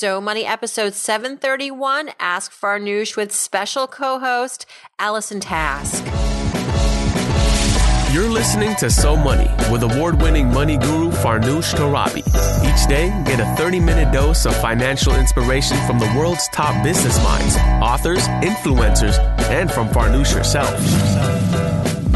So Money episode 731 Ask Farnoosh with special co host Allison Task. You're listening to So Money with award winning money guru Farnoosh Torabi. Each day, get a 30 minute dose of financial inspiration from the world's top business minds, authors, influencers, and from Farnoosh herself.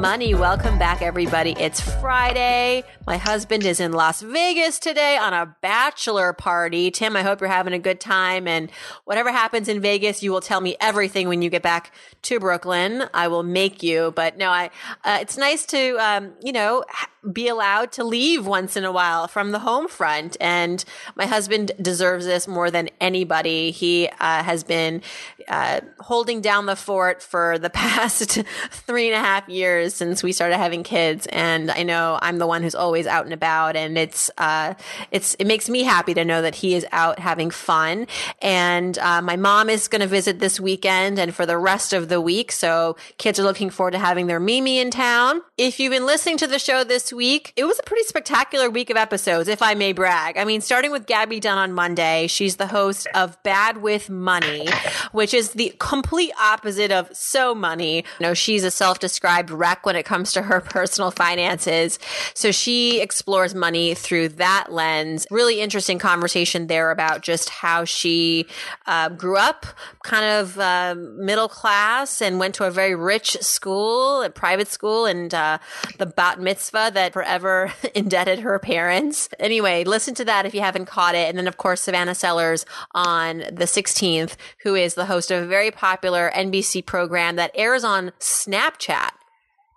Money. Welcome back, everybody. It's Friday. My husband is in Las Vegas today on a bachelor party. Tim, I hope you're having a good time. And whatever happens in Vegas, you will tell me everything when you get back to Brooklyn. I will make you. But no, I. Uh, it's nice to, um, you know, be allowed to leave once in a while from the home front. And my husband deserves this more than anybody. He uh, has been uh, holding down the fort for the past three and a half years since we started having kids. And I know I'm the one who's always out and about. And it's, uh, it's, it makes me happy to know that he is out having fun. And uh, my mom is going to visit this weekend and for the rest of the week. So kids are looking forward to having their Mimi in town. If you've been listening to the show this week. It was a pretty spectacular week of episodes, if I may brag. I mean, starting with Gabby Dunn on Monday, she's the host of Bad with Money, which is the complete opposite of So Money. You know, she's a self-described wreck when it comes to her personal finances. So she explores money through that lens. Really interesting conversation there about just how she uh, grew up kind of uh, middle class and went to a very rich school, a private school, and uh, the bat mitzvah that forever indebted her parents. Anyway, listen to that if you haven't caught it. And then, of course, Savannah Sellers on the 16th, who is the host of a very popular NBC program that airs on Snapchat.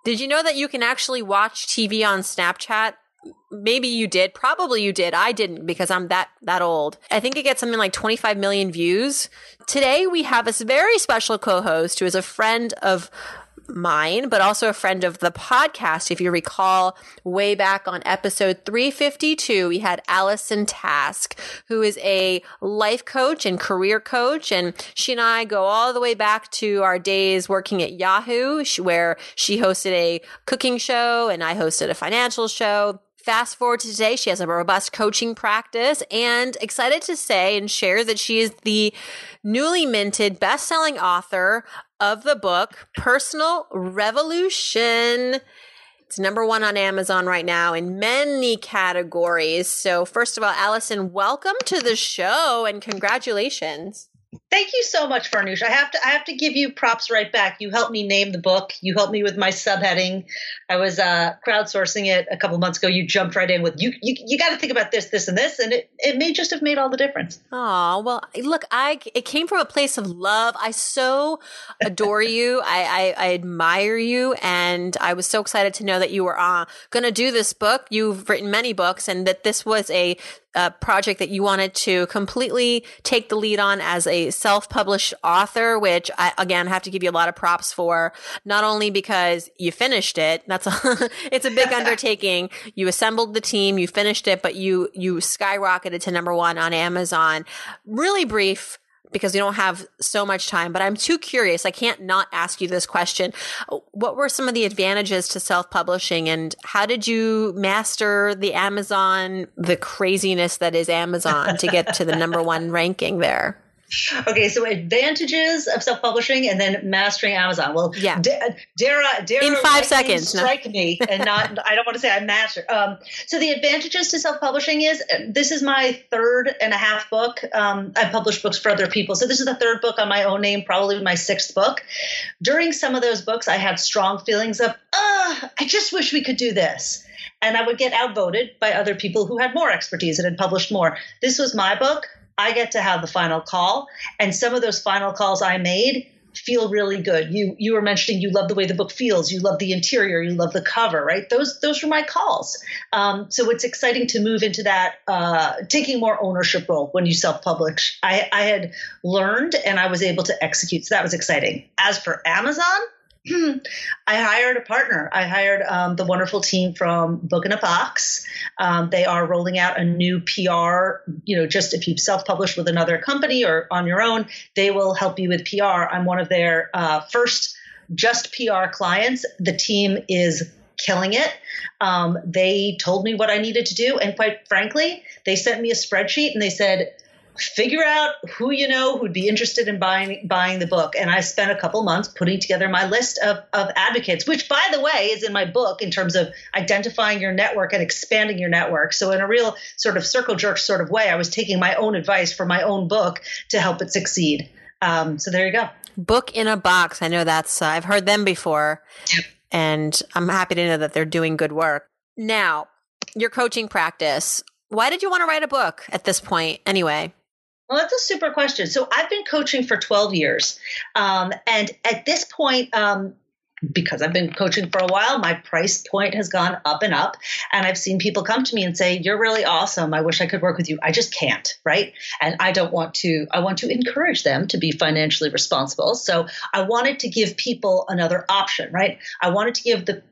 Did you know that you can actually watch TV on Snapchat? maybe you did. Probably you did. I didn't because i'm that that old. I think it gets something like 25 million views. Today we have a very special co-host who is a friend of mine, but also a friend of the podcast. If you recall, way back on episode 352, we had Allison Task, who is a life coach and career coach. And she and I go all the way back to our days working at Yahoo, where she hosted a cooking show and I hosted a financial show. Fast forward to today, she has a robust coaching practice and excited to say and share that she is the newly minted best-selling author of the book Personal Revolution. It's number one on Amazon right now in many categories. So, first of all, Allison, welcome to the show and congratulations. Thank you so much, Farnoosh. I have to I have to give you props right back. You helped me name the book. You helped me with my subheading. I was uh, crowdsourcing it a couple months ago. You jumped right in with you. You, you got to think about this, this, and this, and it, it may just have made all the difference. Oh well, look, I it came from a place of love. I so adore you. I, I, I admire you, and I was so excited to know that you were uh, going to do this book. You've written many books, and that this was a a project that you wanted to completely take the lead on as a self-published author, which I, again, have to give you a lot of props for, not only because you finished it. That's a, it's a big undertaking. You assembled the team, you finished it, but you, you skyrocketed to number one on Amazon. Really brief because we don't have so much time, but I'm too curious. I can't not ask you this question. What were some of the advantages to self publishing and how did you master the Amazon, the craziness that is Amazon to get to the number one ranking there? Okay, so advantages of self-publishing and then mastering Amazon. Well, yeah, dare, dare in five seconds strike no. me and not. I don't want to say I master. Um, so the advantages to self-publishing is this is my third and a half book. Um, I've published books for other people, so this is the third book on my own name, probably my sixth book. During some of those books, I had strong feelings of, ah, I just wish we could do this and I would get outvoted by other people who had more expertise and had published more. This was my book. I get to have the final call. And some of those final calls I made feel really good. You you were mentioning you love the way the book feels, you love the interior, you love the cover, right? Those those were my calls. Um, so it's exciting to move into that uh, taking more ownership role when you self publish. I, I had learned and I was able to execute, so that was exciting. As for Amazon, I hired a partner. I hired um, the wonderful team from Book in a Box. Um, they are rolling out a new PR. You know, just if you've self-published with another company or on your own, they will help you with PR. I'm one of their uh, first just PR clients. The team is killing it. Um, they told me what I needed to do, and quite frankly, they sent me a spreadsheet and they said figure out who you know who'd be interested in buying buying the book. And I spent a couple months putting together my list of, of advocates, which by the way is in my book in terms of identifying your network and expanding your network. So in a real sort of circle jerk sort of way, I was taking my own advice for my own book to help it succeed. Um, so there you go. Book in a box. I know that's uh, I've heard them before, and I'm happy to know that they're doing good work. Now, your coaching practice. Why did you want to write a book at this point anyway? Well, that's a super question. So I've been coaching for 12 years. Um, and at this point, um, because I've been coaching for a while, my price point has gone up and up. And I've seen people come to me and say, You're really awesome. I wish I could work with you. I just can't, right? And I don't want to, I want to encourage them to be financially responsible. So I wanted to give people another option, right? I wanted to give the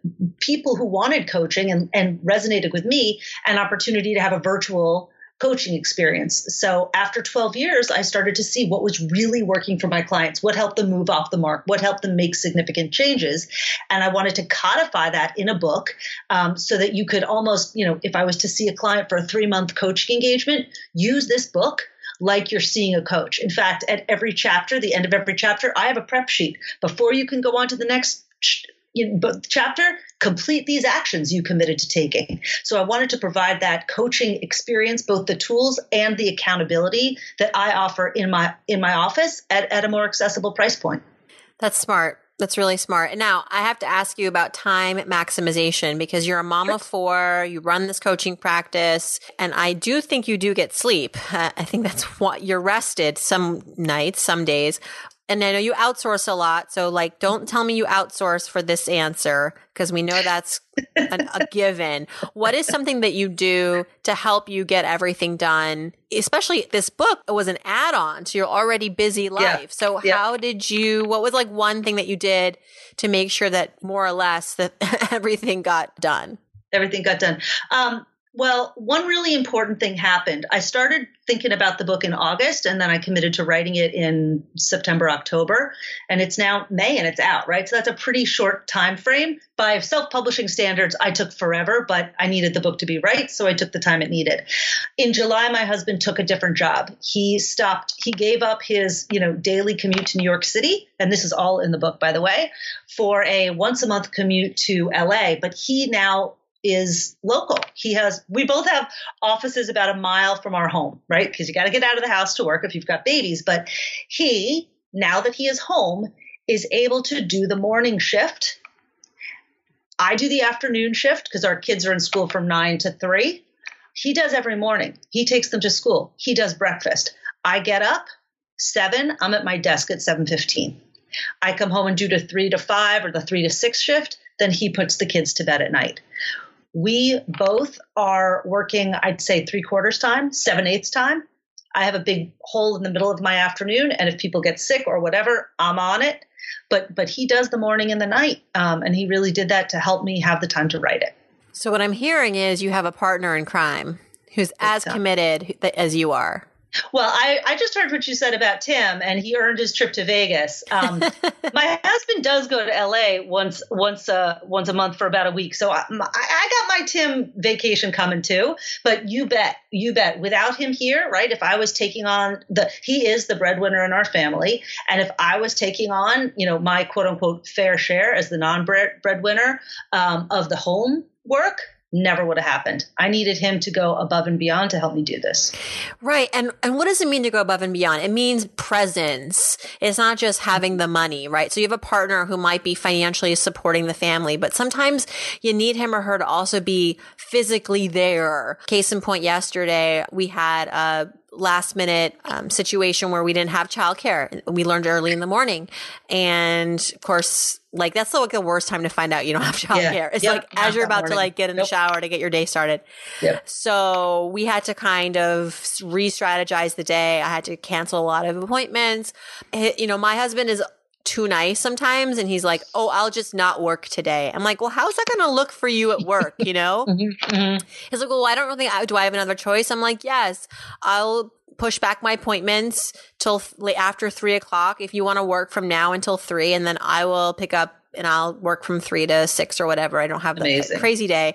people who wanted coaching and, and resonated with me an opportunity to have a virtual coaching experience. So after 12 years, I started to see what was really working for my clients, what helped them move off the mark, what helped them make significant changes. And I wanted to codify that in a book um, so that you could almost, you know, if I was to see a client for a three month coaching engagement, use this book like you're seeing a coach. In fact, at every chapter, the end of every chapter, I have a prep sheet. Before you can go on to the next you know, chapter, complete these actions you committed to taking. So I wanted to provide that coaching experience, both the tools and the accountability that I offer in my in my office at, at a more accessible price point. That's smart. That's really smart. And now I have to ask you about time maximization because you're a mom sure. of four, you run this coaching practice, and I do think you do get sleep. Uh, I think that's what you're rested some nights, some days and I know you outsource a lot. So, like, don't tell me you outsource for this answer because we know that's an, a given. What is something that you do to help you get everything done? Especially this book was an add on to your already busy life. Yeah. So, yeah. how did you, what was like one thing that you did to make sure that more or less that everything got done? Everything got done. Um, well, one really important thing happened. I started thinking about the book in August and then I committed to writing it in September, October, and it's now May and it's out, right? So that's a pretty short time frame. By self-publishing standards, I took forever, but I needed the book to be right, so I took the time it needed. In July, my husband took a different job. He stopped, he gave up his, you know, daily commute to New York City, and this is all in the book by the way, for a once a month commute to LA, but he now is local. He has, we both have offices about a mile from our home, right? Because you got to get out of the house to work if you've got babies. But he, now that he is home, is able to do the morning shift. I do the afternoon shift because our kids are in school from nine to three. He does every morning. He takes them to school. He does breakfast. I get up seven. I'm at my desk at seven fifteen. I come home and do the three to five or the three to six shift. Then he puts the kids to bed at night. We both are working, I'd say three quarters time, seven eighths time. I have a big hole in the middle of my afternoon, and if people get sick or whatever, I'm on it. But but he does the morning and the night, um, and he really did that to help me have the time to write it. So what I'm hearing is you have a partner in crime who's as committed as you are. Well, I, I just heard what you said about Tim, and he earned his trip to Vegas. Um, my husband does go to LA once once uh, once a month for about a week, so I, I got my Tim vacation coming too. But you bet, you bet, without him here, right? If I was taking on the, he is the breadwinner in our family, and if I was taking on, you know, my quote unquote fair share as the non breadwinner um, of the home work, never would have happened. I needed him to go above and beyond to help me do this. Right. And and what does it mean to go above and beyond? It means presence. It's not just having the money, right? So you have a partner who might be financially supporting the family, but sometimes you need him or her to also be physically there. Case in point yesterday, we had a last minute um, situation where we didn't have childcare. We learned early in the morning. And of course, like that's like the worst time to find out you don't have childcare. Yeah. It's yep. like as you're about to like get in the shower to get your day started. Yep. So we had to kind of re-strategize the day. I had to cancel a lot of appointments. You know, my husband is too nice sometimes and he's like, "Oh, I'll just not work today." I'm like, "Well, how's that going to look for you at work, you know?" Mm-hmm. He's like, "Well, I don't really do I have another choice?" I'm like, "Yes. I'll push back my appointments till after 3 o'clock if you want to work from now until 3 and then I will pick up and I'll work from three to six or whatever. I don't have the crazy day.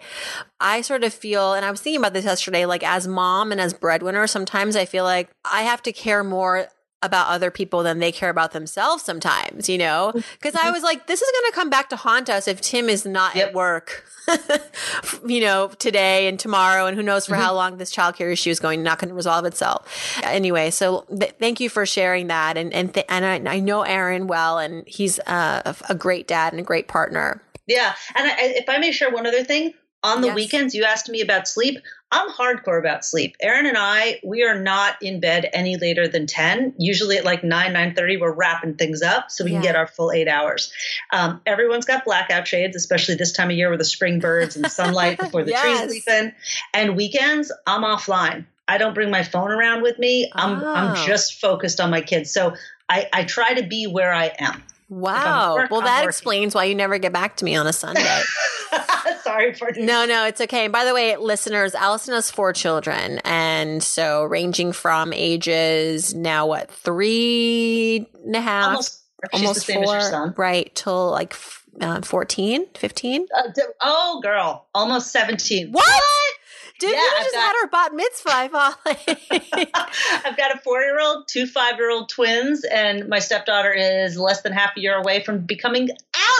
I sort of feel, and I was thinking about this yesterday, like as mom and as breadwinner, sometimes I feel like I have to care more about other people than they care about themselves sometimes, you know? Because I was like, this is going to come back to haunt us if Tim is not Yep. at work, you know, today and tomorrow, and who knows for how long this childcare issue is going, not going to resolve itself. Anyway, so th- thank you for sharing that. And, and, th- and I, I know Aaron well, and he's uh, a, a great dad and a great partner. Yeah, and I, if I may share one other thing, on the Yes. weekends you asked me about sleep. I'm hardcore about sleep. Aaron and I, we are not in bed any later than ten. Usually at like nine nine thirty, we're wrapping things up so we can get our full eight hours. Um, everyone's got blackout shades, especially this time of year with the spring birds and sunlight before the Yes. trees leaf in. And weekends, I'm offline. I don't bring my phone around with me. I'm Oh. I'm just focused on my kids. So I, I try to be where I am. Wow. work, well, I'm that working. explains why you never get back to me on a Sunday. Sorry for No, no, it's okay. And by the way, listeners, Allison has four children. And so ranging from ages now, what, three and a half? almost. Almost four, as your son. right? Till like uh, 14, 15? Uh, oh, girl, almost 17. What? Dude, Yeah, you I've just got- had her bat mitzvah. I've got a four year old, two five year old twins, and my stepdaughter is less than half a year away from becoming,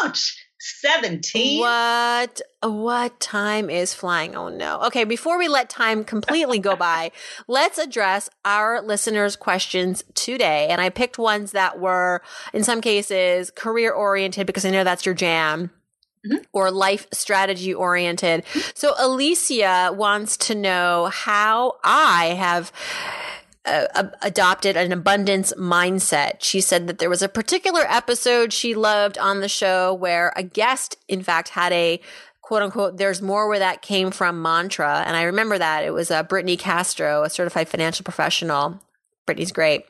ouch, 17. What what time is flying? Oh no. Okay, before we let time completely go by, let's address our listeners' questions today. And I picked ones that were in some cases career oriented because I know that's your jam. Mm-hmm. Or life strategy oriented. Mm-hmm. So Alicia wants to know how I have adopted an abundance mindset. She said that there was a particular episode she loved on the show where a guest, in fact, had a quote unquote, there's more where that came from mantra. And I remember that. It was uh, Brittney Castro, a certified financial professional. Brittney's great.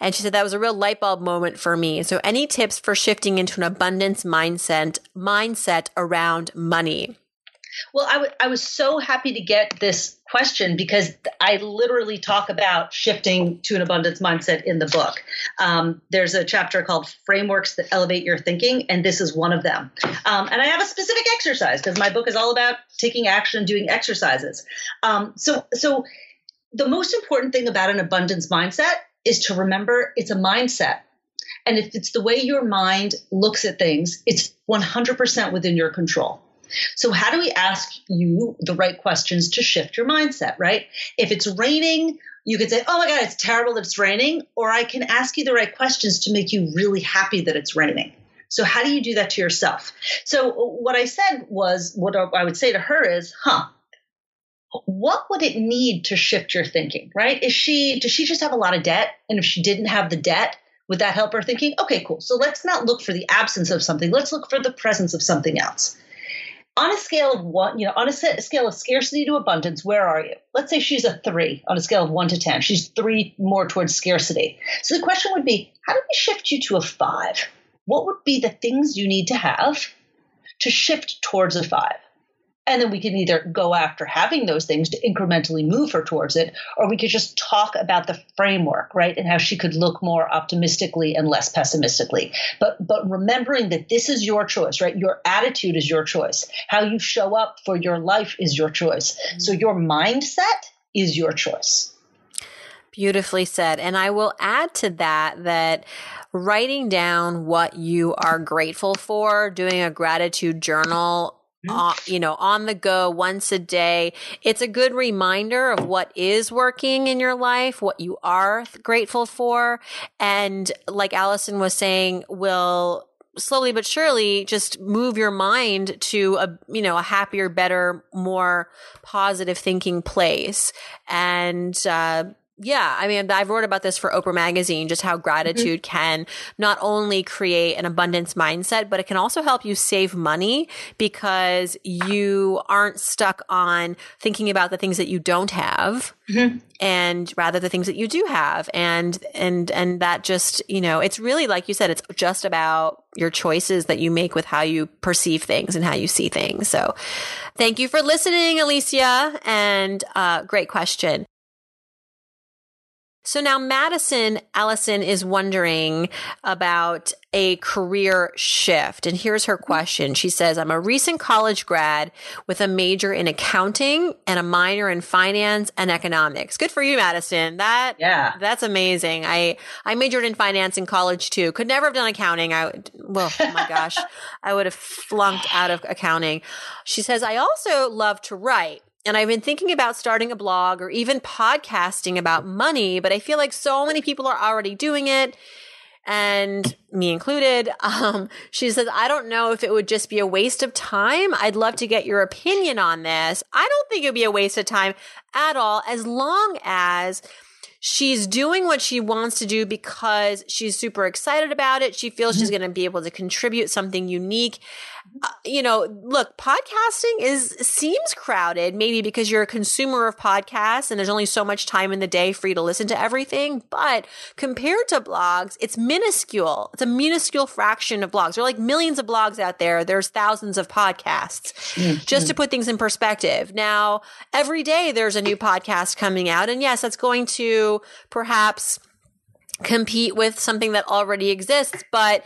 And she said that was a real light bulb moment for me. So any tips for shifting into an abundance mindset, mindset around money? Well, I, w- I was so happy to get this question because I literally talk about shifting to an abundance mindset in the book. Um, there's a chapter called Frameworks That Elevate Your Thinking, and this is one of them. Um, and I have a specific exercise because my book is all about taking action and doing exercises. Um, so, so the most important thing about an abundance mindset is to remember it's a mindset. And if it's the way your mind looks at things, it's 100% within your control. So, how do we ask you the right questions to shift your mindset, right? If it's raining, you could say, Oh my God, it's terrible that it's raining. Or I can ask you the right questions to make you really happy that it's raining. So, how do you do that to yourself? So, what I said was, what I would say to her is, Huh, what would it need to shift your thinking, right? Is she, does she just have a lot of debt? And if she didn't have the debt, would that help her thinking? Okay, cool. So let's not look for the absence of something. Let's look for the presence of something else. On a scale of one, you know, on a scale of scarcity to abundance, where are you? Let's say she's a three on a scale of one to 10. She's three more towards scarcity. So the question would be how do we shift you to a five? What would be the things you need to have to shift towards a five? And then we can either go after having those things to incrementally move her towards it, or we could just talk about the framework, right? And how she could look more optimistically and less pessimistically. But but remembering that this is your choice, right? Your attitude is your choice. How you show up for your life is your choice. Mm-hmm. So your mindset is your choice. Beautifully said. And I will add to that that writing down what you are grateful for, doing a gratitude journal, uh, you know, on the go once a day, it's a good reminder of what is working in your life, what you are grateful for. And like Allison was saying, will slowly but surely just move your mind to a you know a happier better more positive thinking place. And uh yeah, I mean, I've wrote about this for Oprah Magazine, just how gratitude mm-hmm. can not only create an abundance mindset, but it can also help you save money because you aren't stuck on thinking about the things that you don't have. Mm-hmm. And rather the things that you do have. And, and, and that just, you know, it's really, like you said, it's just about your choices that you make with how you perceive things and how you see things. So thank you for listening, Alicia. And, uh, great question. So now Madison Allison is wondering about a career shift. And here's her question. She says, I'm a recent college grad with a major in accounting and a minor in finance and economics. Good for you, Madison. That, yeah, that's amazing. I, I majored in finance in college too. Could never have done accounting. I would, well, oh my gosh, I would have flunked out of accounting. She says, I also love to write. And I've been thinking about starting a blog or even podcasting about money, but I feel like so many people are already doing it and me included. Um, she says, I don't know if it would just be a waste of time. I'd love to get your opinion on this. I don't think it would be a waste of time at all, as long as she's doing what she wants to do because she's super excited about it. She feels mm-hmm. she's going to be able to contribute something unique. Uh, you know, look, podcasting is seems crowded, maybe because you're a consumer of podcasts and there's only so much time in the day for you to listen to everything. But compared to blogs, it's minuscule. It's a minuscule fraction of blogs. There are like millions of blogs out there. There's thousands of podcasts. Mm-hmm. Just to put things in perspective. Now, every day there's a new podcast coming out, and yes, that's going to perhaps compete with something that already exists. But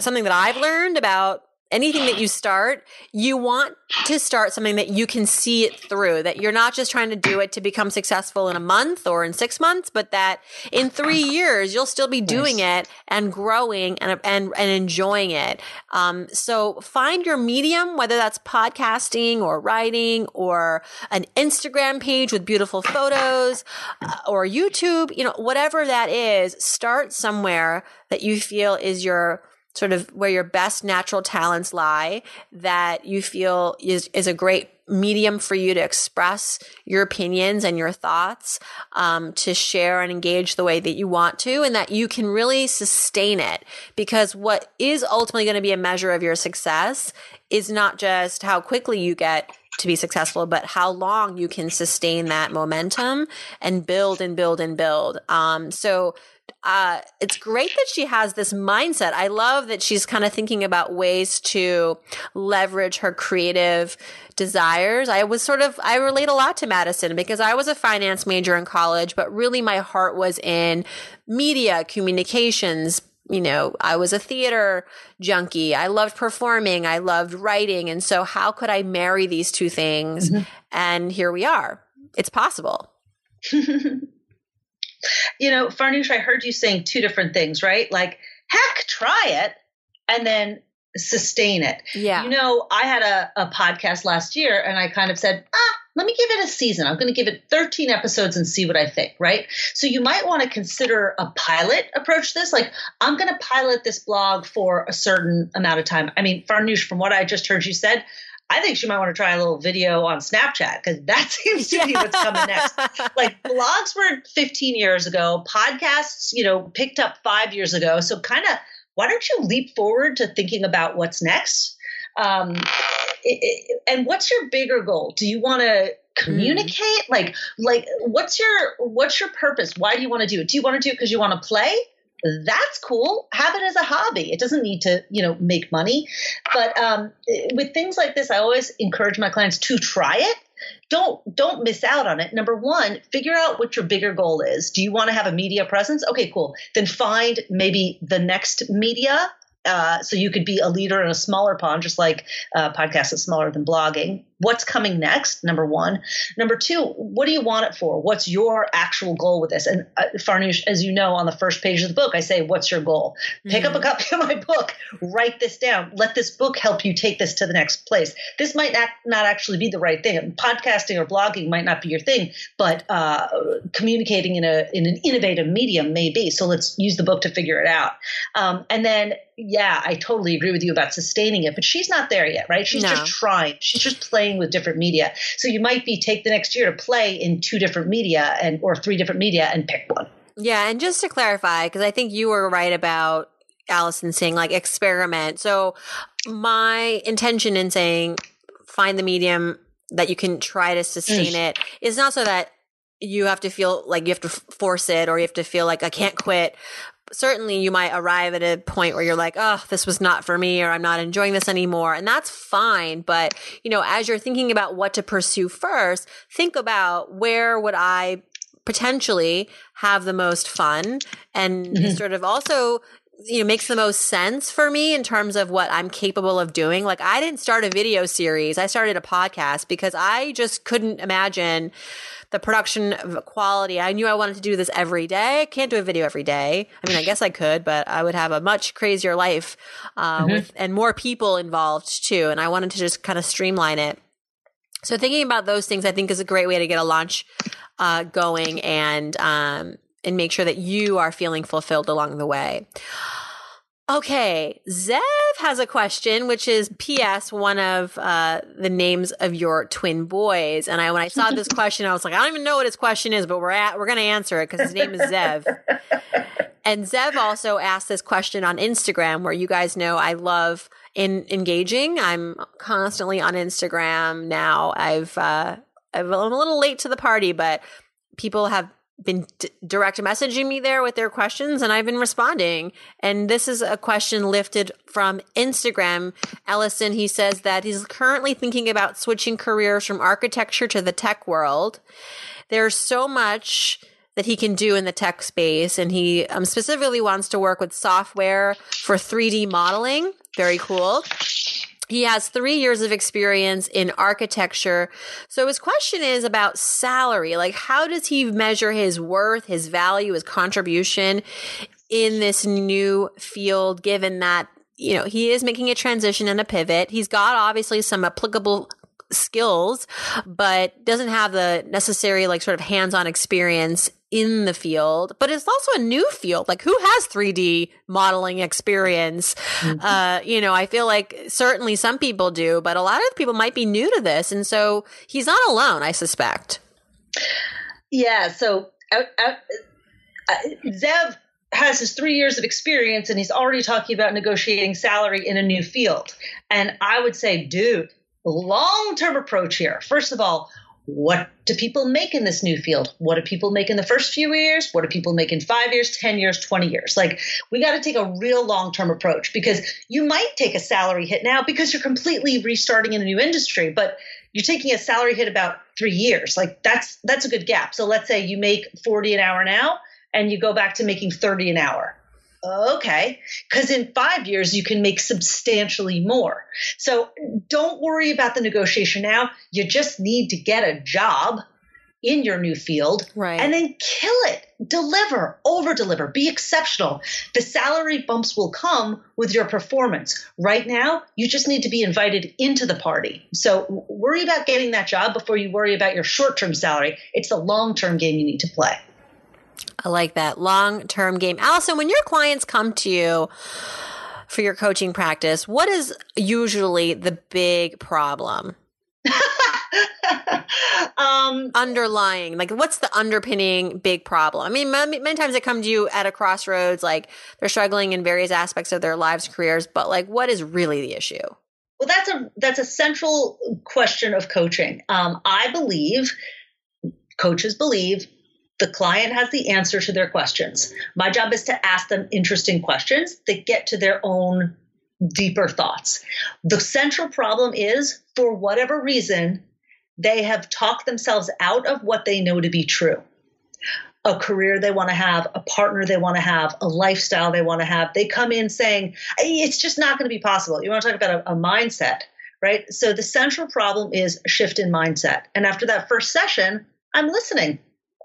something that I've learned about anything that you start, you want to start something that you can see it through, that you're not just trying to do it to become successful in a month or in six months, but that in three years, you'll still be doing it and growing and, and, and enjoying it. Um, so find your medium, whether that's podcasting or writing or an Instagram page with beautiful photos uh, or YouTube, you know, whatever that is, start somewhere that you feel is your sort of where your best natural talents lie that you feel is, is a great medium for you to express your opinions and your thoughts, um, to share and engage the way that you want to, and that you can really sustain it. Because what is ultimately going to be a measure of your success is not just how quickly you get to be successful, but how long you can sustain that momentum and build and build and build. Um, so uh, it's great that she has this mindset. I love that she's kind of thinking about ways to leverage her creative desires. I was sort of, I relate a lot to Madison because I was a finance major in college, but really my heart was in media, communications. You know, I was a theater junkie. I loved performing. I loved writing. And so how could I marry these two things? Mm-hmm. And here we are. It's possible. You know, Farnoosh, I heard you saying two different things, right? Like, heck, try it and then sustain it. Yeah. You know, I had a, a podcast last year and I kind of said, ah, let me give it a season. I'm going to give it 13 episodes and see what I think, right? So you might want to consider a pilot approach this. Like, I'm going to pilot this blog for a certain amount of time. I mean, Farnoosh, from what I just heard you said, I think she might want to try a little video on Snapchat because that seems to be what's coming next. Like blogs were 15 years ago, podcasts, you know, picked up five years ago. So kind of, why don't you leap forward to thinking about what's next? Um, it, it, and what's your bigger goal? Do you want to communicate? Mm. Like, like what's your what's your purpose? Why do you want to do it? Do you want to do it because you want to play? That's cool. Have it as a hobby. It doesn't need to, you know, make money. But um, with things like this, I always encourage my clients to try it. Don't don't miss out on it. Number one, figure out what your bigger goal is. Do you want to have a media presence? Okay, cool. Then find maybe the next media uh, so you could be a leader in a smaller pond, just like uh, podcast is smaller than blogging what's coming next number one. Number two what do you want it for? What's your actual goal with this? And uh, farnoosh as you know on the first page of the book i say what's your goal? Mm-hmm. pick up a mm-hmm. copy of my book write this down let this book help you take this to the next place. This might not, not actually be the right thing. Podcasting or blogging might not be your thing but uh, communicating in a in an innovative medium may be. So let's use the book to figure it out. Um, and then yeah i totally agree with you about sustaining it but she's not there yet right? She's no. just trying. She's just playing playing with different media. So you might be take the next year to play in two different media and or three different media and pick one. Yeah, and just to clarify, because I think you were right about Allison saying like experiment. So my intention in saying find the medium that you can try to sustain mm. it is not so that you have to feel like you have to force it or you have to feel like I can't quit. Certainly, you might arrive at a point where you're like, oh, this was not for me, or I'm not enjoying this anymore. And that's fine. But, you know, as you're thinking about what to pursue first, think about where would I potentially have the most fun and mm-hmm. sort of also you know makes the most sense for me in terms of what I'm capable of doing. Like I didn't start a video series. I started a podcast because I just couldn't imagine the production quality. I knew I wanted to do this every day. I can't do a video every day. I mean, I guess I could, but I would have a much crazier life uh, mm-hmm. with and more people involved too. And I wanted to just kind of streamline it. So thinking about those things, I think, is a great way to get a launch uh, going and um, and make sure that you are feeling fulfilled along the way. Okay, Zev has a question, which is P.S. One of uh, the names of your twin boys, and I when I saw this question, I was like, I don't even know what his question is, but we're at we're going to answer it because his name is Zev. and Zev also asked this question on Instagram, where you guys know I love in engaging. I'm constantly on Instagram now. I've uh, I'm a little late to the party, but people have been d- direct messaging me there with their questions and I've been responding. And this is a question lifted from Instagram. Allison, he says that he's currently thinking about switching careers from architecture to the tech world. There's so much that he can do in the tech space. And he um, specifically wants to work with software for 3D modeling. Very cool. He has three years of experience in architecture. So his question is about salary. Like, how does he measure his worth, his value, his contribution in this new field, given that, you know, he is making a transition and a pivot. He's got obviously some applicable skills, but doesn't have the necessary like sort of hands-on experience in the field, but it's also a new field. Like who has 3D modeling experience? Mm-hmm. Uh, you know, I feel like certainly some people do, but a lot of people might be new to this. And so he's not alone, I suspect. Yeah. So out, out, uh, Zev has his three years of experience and he's already talking about negotiating salary in a new field. And I would say, dude, long term approach here. First of all, what do people make in this new field? What do people make in the first few years? What do people make in five years, 10 years, 20 years? Like, we got to take a real long term approach because you might take a salary hit now because you're completely restarting in a new industry, but you're taking a salary hit about three years. Like, that's, that's a good gap. So let's say you make 40 an hour now and you go back to making 30 an hour okay. Because in five years you can make substantially more. So don't worry about the negotiation now. You just need to get a job in your new field right. and then kill it. Deliver over deliver be exceptional. The salary bumps will come with your performance. Right now you just need to be invited into the party. So worry about getting that job before you worry about your short-term salary. It's the long-term game you need to play I like that long term game. Allison, when your clients come to you for your coaching practice, what is usually the big problem? um, underlying like what's the underpinning big problem i mean many, many, times they come to you at a crossroads like they're struggling in various aspects of their lives careers but like what is really the issue well that's a that's a central question of coaching um, i believe coaches believe the client has the answer to their questions. My job is to ask them interesting questions that get to their own deeper thoughts. The central problem is, for whatever reason, they have talked themselves out of what they know to be true. A career they want to have, a partner they want to have, a lifestyle they want to have. They come in saying, it's just not going to be possible. You want to talk about a, a mindset, right? So the central problem is shift in mindset. And after that first session, I'm listening.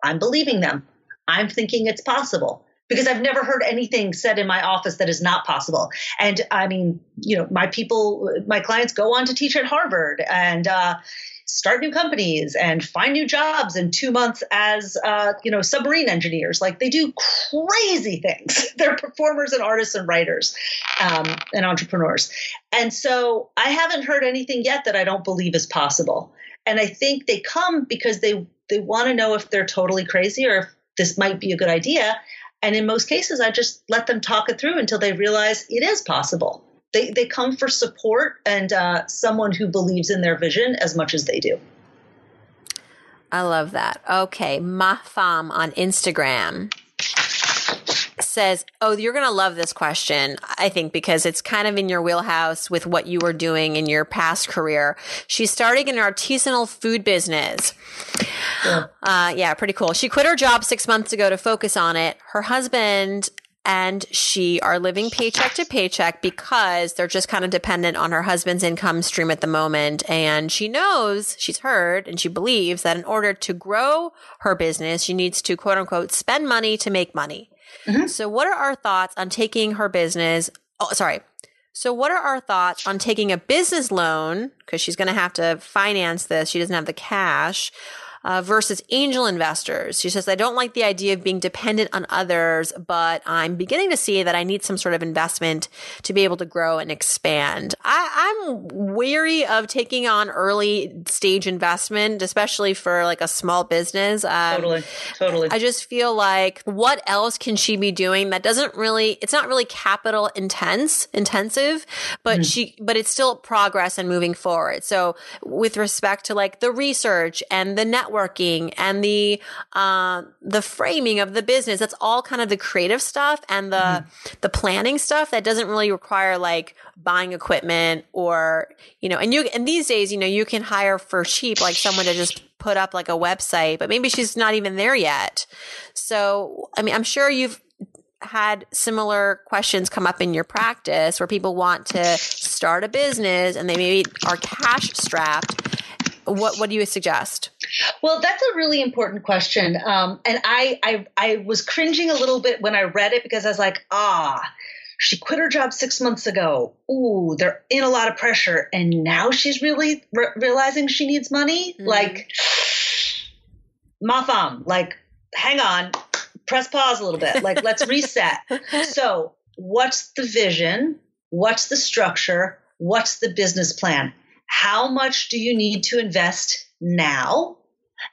I'm believing them. I'm thinking it's possible because I've never heard anything said in my office that is not possible. And I mean, you know, my people, my clients go on to teach at Harvard. And uh, start new companies and find new jobs in two months as uh, you know submarine engineers. Like they do crazy things. They're performers and artists and writers um, and entrepreneurs. And so I haven't heard anything yet that I don't believe is possible. And I think they come because they they want to know if they're totally crazy or if this might be a good idea. And in most cases, I just let them talk it through until they realize it is possible. They, they come for support and uh, someone who believes in their vision as much as they do. I love that. Okay. Mafam on Instagram says, Oh, you're going to love this question, I think, because it's kind of in your wheelhouse with what you were doing in your past career. She's starting an artisanal food business. Yeah. Uh, yeah, pretty cool. She quit her job six months ago to focus on it. Her husband and she are living paycheck to paycheck because they're just kind of dependent on her husband's income stream at the moment. And she knows, she's heard, and she believes that in order to grow her business, she needs to quote unquote spend money to make money. Mm-hmm. So, what are our thoughts on taking her business? Oh, sorry. So, what are our thoughts on taking a business loan? Because she's going to have to finance this. She doesn't have the cash uh, versus angel investors. She says, I don't like the idea of being dependent on others, but I'm beginning to see that I need some sort of investment to be able to grow and expand. I, I'm weary of taking on early stage investment, especially for like a small business. Um, totally. Totally. I just feel like what else can she be doing that doesn't really, it's not really capital intense, intensive, but mm-hmm. she, but it's still progress and moving forward. So with respect to like the research and the network, networking and the uh, the framing of the business. That's all kind of the creative stuff and the mm-hmm. the planning stuff that doesn't really require like buying equipment or you know. And you and these days, you know, you can hire for cheap like someone to just put up like a website, but maybe she's not even there yet. So, I mean, I'm sure you've had similar questions come up in your practice where people want to start a business and they maybe are cash strapped what what do you suggest? Well, that's a really important question, um, and I, I I was cringing a little bit when I read it because I was like, ah, she quit her job six months ago. Ooh, they're in a lot of pressure, and now she's really re- realizing she needs money. Mm-hmm. Like, mafam, like, hang on, press pause a little bit. Like, let's reset. So, what's the vision? What's the structure? What's the business plan? How much do you need to invest now?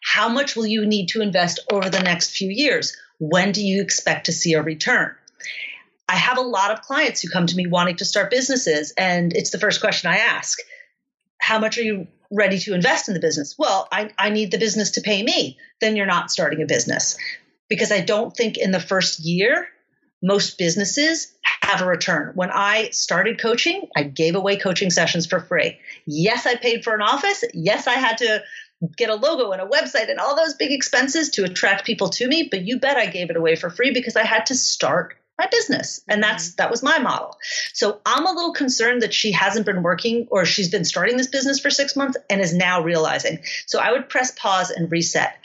How much will you need to invest over the next few years? When do you expect to see a return? I have a lot of clients who come to me wanting to start businesses, and it's the first question I ask How much are you ready to invest in the business? Well, I, I need the business to pay me. Then you're not starting a business. Because I don't think in the first year most businesses have a return. When I started coaching, I gave away coaching sessions for free. Yes, I paid for an office. Yes, I had to get a logo and a website and all those big expenses to attract people to me, but you bet I gave it away for free because I had to start my business and that's mm-hmm. that was my model so i'm a little concerned that she hasn't been working or she's been starting this business for six months and is now realizing so i would press pause and reset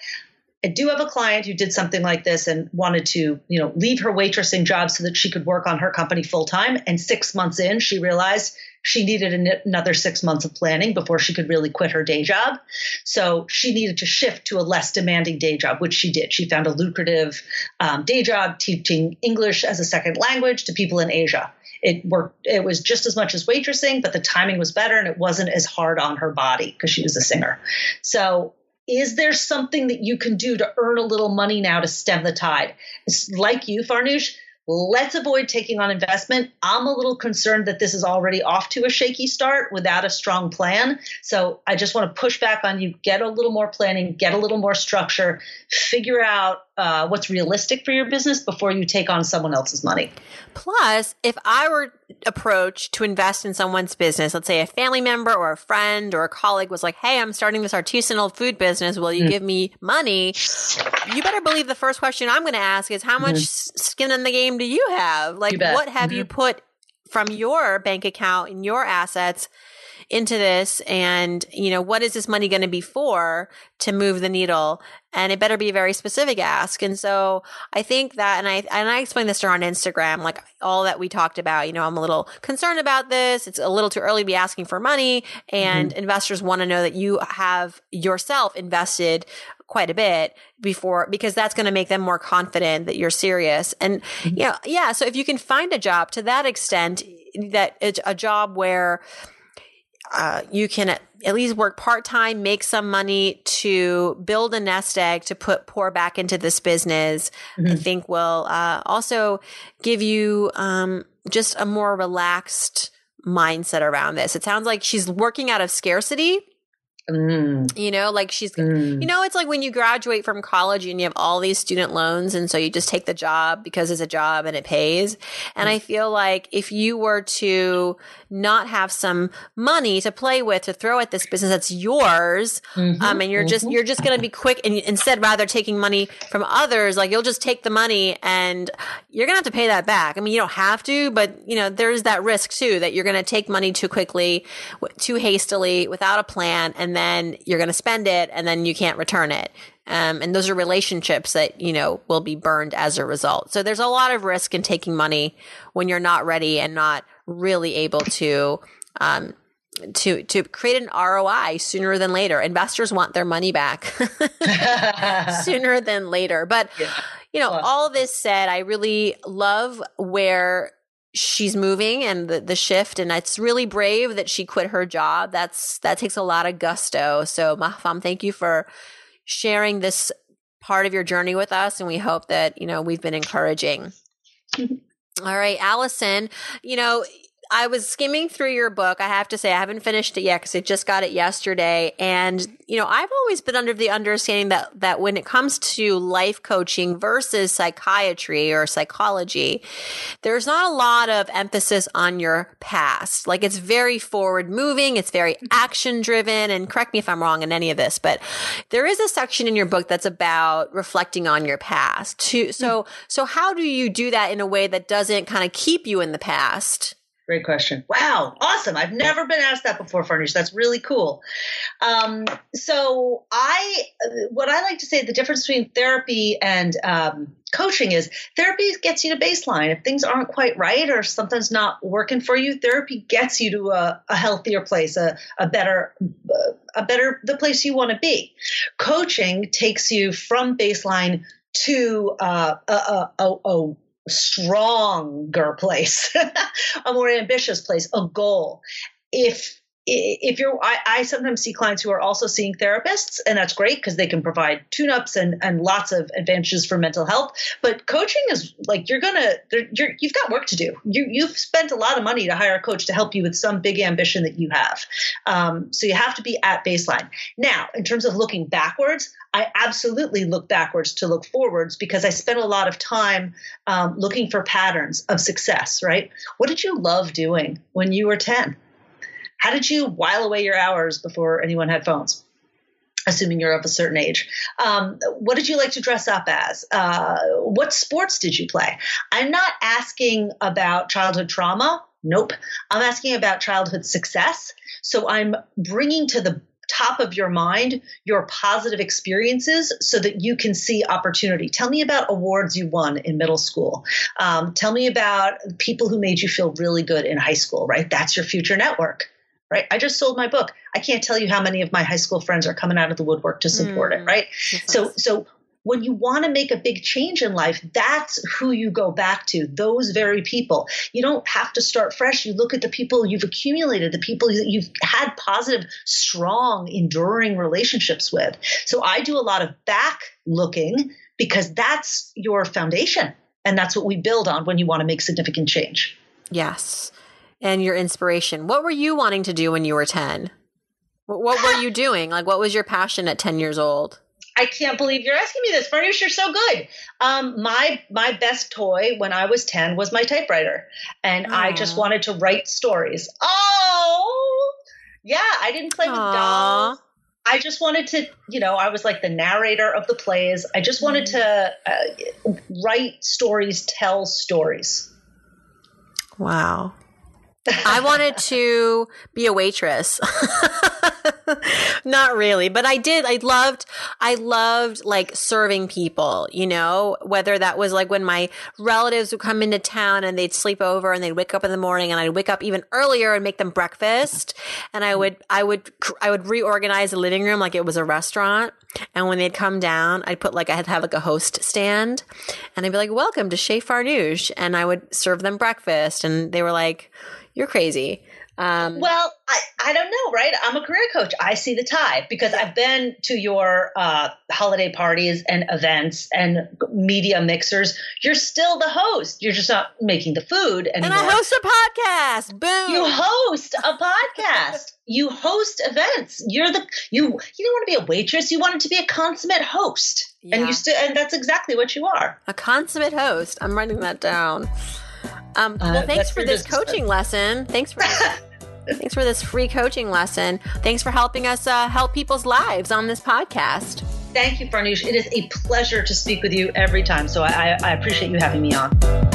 I do have a client who did something like this and wanted to, you know, leave her waitressing job so that she could work on her company full time. And six months in, she realized she needed another six months of planning before she could really quit her day job. So she needed to shift to a less demanding day job, which she did. She found a lucrative um, day job teaching English as a second language to people in Asia. It worked. It was just as much as waitressing, but the timing was better and it wasn't as hard on her body because she was a singer. So is there something that you can do to earn a little money now to stem the tide? Like you, Farnoosh, let's avoid taking on investment. I'm a little concerned that this is already off to a shaky start without a strong plan. So I just want to push back on you get a little more planning, get a little more structure, figure out uh, what's realistic for your business before you take on someone else's money. Plus, if I were approached to invest in someone's business, let's say a family member or a friend or a colleague was like, Hey, I'm starting this artisanal food business. Will you mm. give me money? You better believe the first question I'm going to ask is, How much mm-hmm. skin in the game do you have? Like, what have mm-hmm. you put from your bank account and your assets into this and, you know, what is this money going to be for to move the needle? And it better be a very specific ask. And so I think that, and I, and I explained this to her on Instagram, like all that we talked about, you know, I'm a little concerned about this. It's a little too early to be asking for money and mm-hmm. investors want to know that you have yourself invested quite a bit before because that's going to make them more confident that you're serious and mm-hmm. you know yeah so if you can find a job to that extent that it's a job where uh, you can at least work part time, make some money to build a nest egg to put pour back into this business. Mm-hmm. I think will uh, also give you um, just a more relaxed mindset around this. It sounds like she's working out of scarcity Mm. You know, like she's, mm. you know, it's like when you graduate from college and you have all these student loans. And so you just take the job because it's a job and it pays. And. I feel like if you were to not have some money to play with to throw at this business that's yours, mm-hmm. um, and you're mm-hmm. just, you're just going to be quick and instead rather taking money from others, like you'll just take the money and you're going to have to pay that back. I mean, you don't have to, but you know, there's that risk too that you're going to take money too quickly, too hastily without a plan. And then you're going to spend it and then you can't return it. Um, and those are relationships that, you know, will be burned as a result. So there's a lot of risk in taking money when you're not ready and not really able to, um, to to create an ROI sooner than later. Investors want their money back sooner than later. But yeah. you know, all this said, I really love where she's moving and the, the shift and it's really brave that she quit her job. That's that takes a lot of gusto. So mahfam thank you for sharing this part of your journey with us and we hope that you know we've been encouraging. All right allison you know I was skimming through your book. I have to say, I haven't finished it yet because I just got it yesterday. And, you know, I've always been under the understanding that, that when it comes to life coaching versus psychiatry or psychology, there's not a lot of emphasis on your past. Like it's very forward moving. It's very action driven. And correct me if I'm wrong in any of this, but there is a section in your book that's about reflecting on your past too. So, so how do you do that in a way that doesn't kind of keep you in the past? Great question. Wow, awesome. I've never been asked that before, Farnoosh. That's really cool. Um, so, I, what I like to say, the difference between therapy and um, coaching is therapy gets you to baseline. If things aren't quite right or something's not working for you, therapy gets you to a, a healthier place, a, a better, a better, the place you want to be. Coaching takes you from baseline to uh, a, a, a, stronger place, a more ambitious place, a goal. If if you're I, I, sometimes see clients who are also seeing therapists and that's great because they can provide tune-ups and, and lots of advantages for mental health. But coaching is like you're gonna you're, you've got work to do. You, you've spent a lot of money to hire a coach to help you with some big ambition that you have. Um, so you have to be at baseline. Now in terms of looking backwards i absolutely look backwards to look forwards because i spent a lot of time um, looking for patterns of success right? What did you love doing when you were 10 how did you while away your hours before anyone had phones? Assuming you're of a certain age. Um, what did you like to dress up as? Uh, what sports did you play? I'm not asking about childhood trauma. Nope. I'm asking about childhood success. So I'm bringing to the top of your mind your positive experiences so that you can see opportunity. Tell me about awards you won in middle school. Um, tell me about people who made you feel really good in high school, right? That's your future network right? I just sold my book. I can't tell you how many of my high school friends are coming out of the woodwork to support mm, it, right? So, so when you want to make a big change in life, that's who you go back to, those very people. You don't have to start fresh. You look at the people you've accumulated, the people that you've had positive, strong, enduring relationships with. So I do a lot of back looking because that's your foundation. And that's what we build on when you want to make significant change. Yes and your inspiration. What were you wanting to do when you were 10? What were you doing? Like, what was your passion at 10 years old? I can't believe you're asking me this. You're so good. Um, my my best toy when I was 10 was my typewriter. And Aww. I just wanted to write stories. Oh, yeah. I didn't play Aww. with dolls. I just wanted to, you know, I was like the narrator of the plays. I just wanted to uh, write stories, tell stories. Wow. I wanted to be a waitress. Not really, but I did. I loved, I loved like serving people, you know, whether that was like when my relatives would come into town and they'd sleep over and they'd wake up in the morning and I'd wake up even earlier and make them breakfast. And I would, I would, I would reorganize the living room like it was a restaurant. And when they'd come down, I'd put like, I'd have like a host stand and I'd be like, welcome to Chez Farnoosh. And I would serve them breakfast. And they were like, you're crazy. Um, well, I, I don't know, right? I'm a career coach. I see the tie because I've been to your uh, holiday parties and events and media mixers. You're still the host. You're just not making the food anymore. And I host a podcast. Boom. You host a podcast. you host events. You're the you. You don't want to be a waitress. You wanted to be a consummate host, yeah. and you still. And that's exactly what you are. A consummate host. I'm writing that down. Um, well, uh, thanks for this coaching lesson. Thanks for thanks for this free coaching lesson. Thanks for helping us uh, help people's lives on this podcast. Thank you, Farnoosh. It is a pleasure to speak with you every time. So I, I appreciate you having me on.